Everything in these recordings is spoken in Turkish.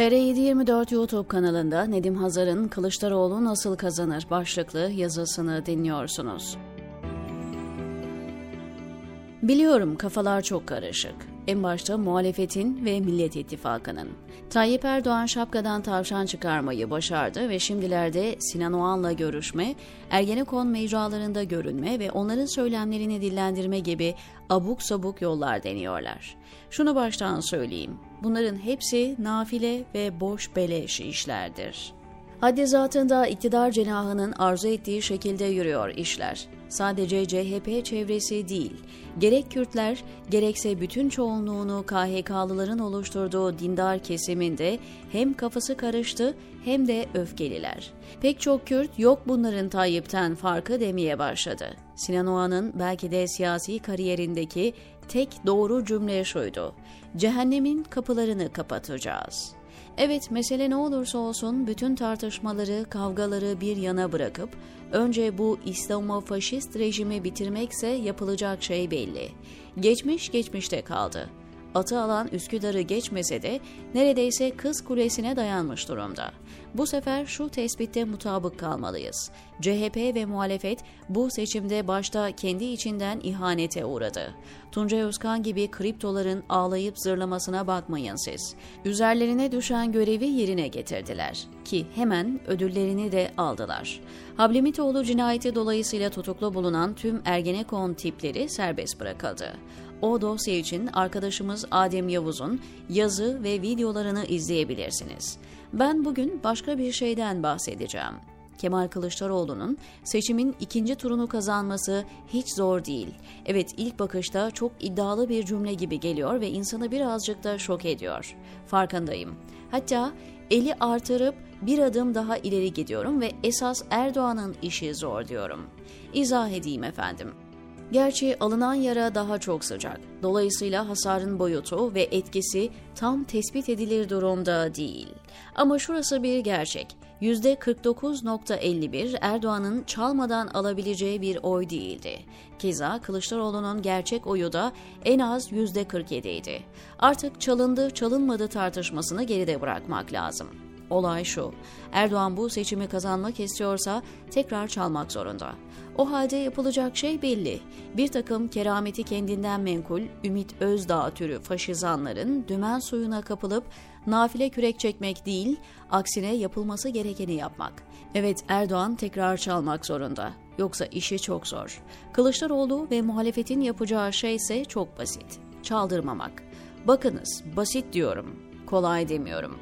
TR724 YouTube kanalında Nedim Hazar'ın Kılıçdaroğlu Nasıl Kazanır başlıklı yazısını dinliyorsunuz. Biliyorum kafalar çok karışık. En başta muhalefetin ve Millet İttifakı'nın. Tayyip Erdoğan şapkadan tavşan çıkarmayı başardı ve şimdilerde Sinan Oğan'la görüşme, Ergenekon mecralarında görünme ve onların söylemlerini dillendirme gibi abuk sabuk yollar deniyorlar. Şunu baştan söyleyeyim, bunların hepsi nafile ve boş beleş işlerdir. Haddi zatında iktidar cenahının arzu ettiği şekilde yürüyor işler. Sadece CHP çevresi değil, gerek Kürtler gerekse bütün çoğunluğunu KHK'lıların oluşturduğu dindar kesiminde hem kafası karıştı hem de öfkeliler. Pek çok Kürt yok bunların Tayyip'ten farkı demeye başladı. Sinan Oğan'ın belki de siyasi kariyerindeki tek doğru cümle şuydu. Cehennemin kapılarını kapatacağız.'' Evet mesele ne olursa olsun bütün tartışmaları, kavgaları bir yana bırakıp önce bu İslamo-faşist rejimi bitirmekse yapılacak şey belli. Geçmiş geçmişte kaldı. Atı alan Üsküdar'ı geçmese de neredeyse Kız Kulesi'ne dayanmış durumda. Bu sefer şu tespitte mutabık kalmalıyız. CHP ve muhalefet bu seçimde başta kendi içinden ihanete uğradı. Tuncay Özkan gibi kriptoların ağlayıp zırlamasına bakmayın siz. Üzerlerine düşen görevi yerine getirdiler ki hemen ödüllerini de aldılar. Hablimitoğlu cinayeti dolayısıyla tutuklu bulunan tüm Ergenekon tipleri serbest bırakıldı. O dosya için arkadaşımız Adem Yavuz'un yazı ve videolarını izleyebilirsiniz. Ben bugün başka bir şeyden bahsedeceğim. Kemal Kılıçdaroğlu'nun seçimin ikinci turunu kazanması hiç zor değil. Evet ilk bakışta çok iddialı bir cümle gibi geliyor ve insanı birazcık da şok ediyor. Farkındayım. Hatta eli artırıp bir adım daha ileri gidiyorum ve esas Erdoğan'ın işi zor diyorum. İzah edeyim efendim. Gerçi alınan yara daha çok sıcak. Dolayısıyla hasarın boyutu ve etkisi tam tespit edilir durumda değil. Ama şurası bir gerçek. %49.51 Erdoğan'ın çalmadan alabileceği bir oy değildi. Keza Kılıçdaroğlu'nun gerçek oyu da en az %47 idi. Artık çalındı çalınmadı tartışmasını geride bırakmak lazım. Olay şu, Erdoğan bu seçimi kazanmak istiyorsa tekrar çalmak zorunda. O halde yapılacak şey belli. Bir takım kerameti kendinden menkul, Ümit Özdağ türü faşizanların dümen suyuna kapılıp nafile kürek çekmek değil, aksine yapılması gerekeni yapmak. Evet Erdoğan tekrar çalmak zorunda. Yoksa işi çok zor. Kılıçdaroğlu ve muhalefetin yapacağı şey ise çok basit. Çaldırmamak. Bakınız, basit diyorum. Kolay demiyorum.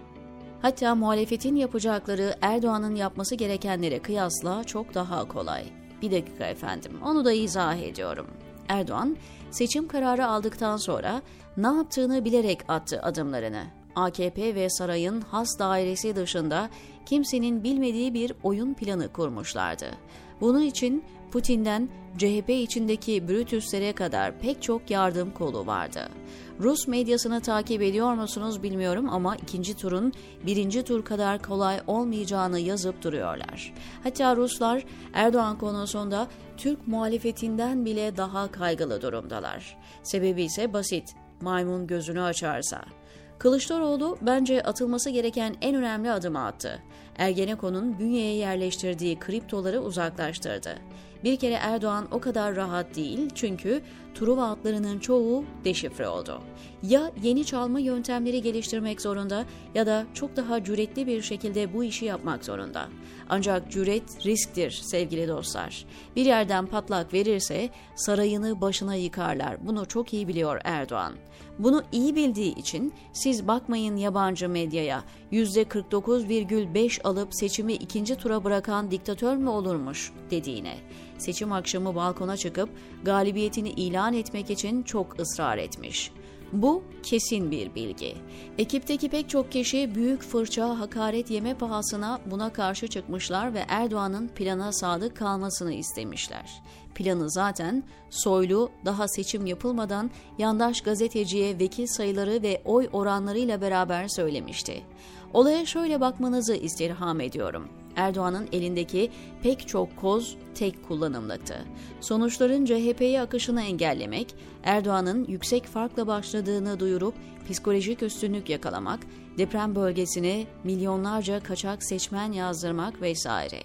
Hatta muhalefetin yapacakları Erdoğan'ın yapması gerekenlere kıyasla çok daha kolay. Bir dakika efendim, onu da izah ediyorum. Erdoğan, seçim kararı aldıktan sonra ne yaptığını bilerek attı adımlarını. AKP ve sarayın has dairesi dışında kimsenin bilmediği bir oyun planı kurmuşlardı. Bunun için Putin'den CHP içindeki Brutus'lere kadar pek çok yardım kolu vardı. Rus medyasını takip ediyor musunuz bilmiyorum ama ikinci turun birinci tur kadar kolay olmayacağını yazıp duruyorlar. Hatta Ruslar Erdoğan konusunda Türk muhalefetinden bile daha kaygılı durumdalar. Sebebi ise basit, maymun gözünü açarsa. Kılıçdaroğlu bence atılması gereken en önemli adımı attı. Ergenekon'un bünyeye yerleştirdiği kriptoları uzaklaştırdı. Bir kere Erdoğan o kadar rahat değil çünkü Truva hatlarının çoğu deşifre oldu. Ya yeni çalma yöntemleri geliştirmek zorunda ya da çok daha cüretli bir şekilde bu işi yapmak zorunda. Ancak cüret risktir sevgili dostlar. Bir yerden patlak verirse sarayını başına yıkarlar. Bunu çok iyi biliyor Erdoğan. Bunu iyi bildiği için siz bakmayın yabancı medyaya %49,5 alıp seçimi ikinci tura bırakan diktatör mü olurmuş dediğine. Seçim akşamı balkona çıkıp galibiyetini ilan etmek için çok ısrar etmiş. Bu kesin bir bilgi. Ekipteki pek çok kişi büyük fırça, hakaret yeme pahasına buna karşı çıkmışlar ve Erdoğan'ın plana sadık kalmasını istemişler. Planı zaten Soylu daha seçim yapılmadan yandaş gazeteciye vekil sayıları ve oy oranlarıyla beraber söylemişti. Olaya şöyle bakmanızı istirham ediyorum. Erdoğan'ın elindeki pek çok koz tek kullanımlıktı. Sonuçların CHP'ye akışını engellemek, Erdoğan'ın yüksek farkla başladığını duyurup psikolojik üstünlük yakalamak, deprem bölgesine milyonlarca kaçak seçmen yazdırmak vesaire.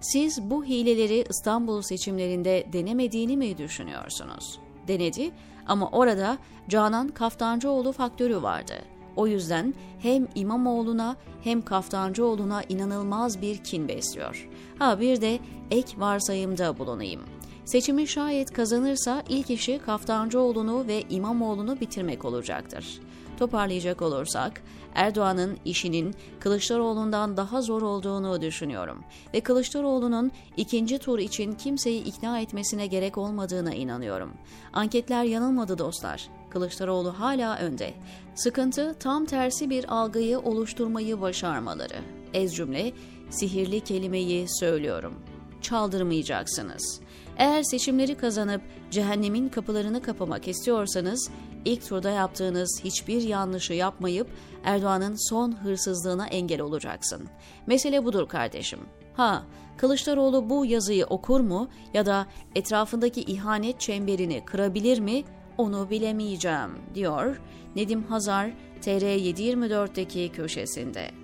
Siz bu hileleri İstanbul seçimlerinde denemediğini mi düşünüyorsunuz? Denedi ama orada Canan Kaftancıoğlu faktörü vardı. O yüzden hem İmamoğlu'na hem Kaftancıoğlu'na inanılmaz bir kin besliyor. Ha bir de ek varsayımda bulunayım. Seçimi şayet kazanırsa ilk işi Kaftancıoğlu'nu ve İmamoğlu'nu bitirmek olacaktır. Toparlayacak olursak, Erdoğan'ın işinin Kılıçdaroğlu'ndan daha zor olduğunu düşünüyorum ve Kılıçdaroğlu'nun ikinci tur için kimseyi ikna etmesine gerek olmadığına inanıyorum. Anketler yanılmadı dostlar. Kılıçdaroğlu hala önde. Sıkıntı tam tersi bir algıyı oluşturmayı başarmaları. Ez cümle, sihirli kelimeyi söylüyorum. Çaldırmayacaksınız. Eğer seçimleri kazanıp cehennemin kapılarını kapamak istiyorsanız ilk turda yaptığınız hiçbir yanlışı yapmayıp Erdoğan'ın son hırsızlığına engel olacaksın. Mesele budur kardeşim. Ha, Kılıçdaroğlu bu yazıyı okur mu ya da etrafındaki ihanet çemberini kırabilir mi onu bilemeyeceğim diyor Nedim Hazar TR724'deki köşesinde.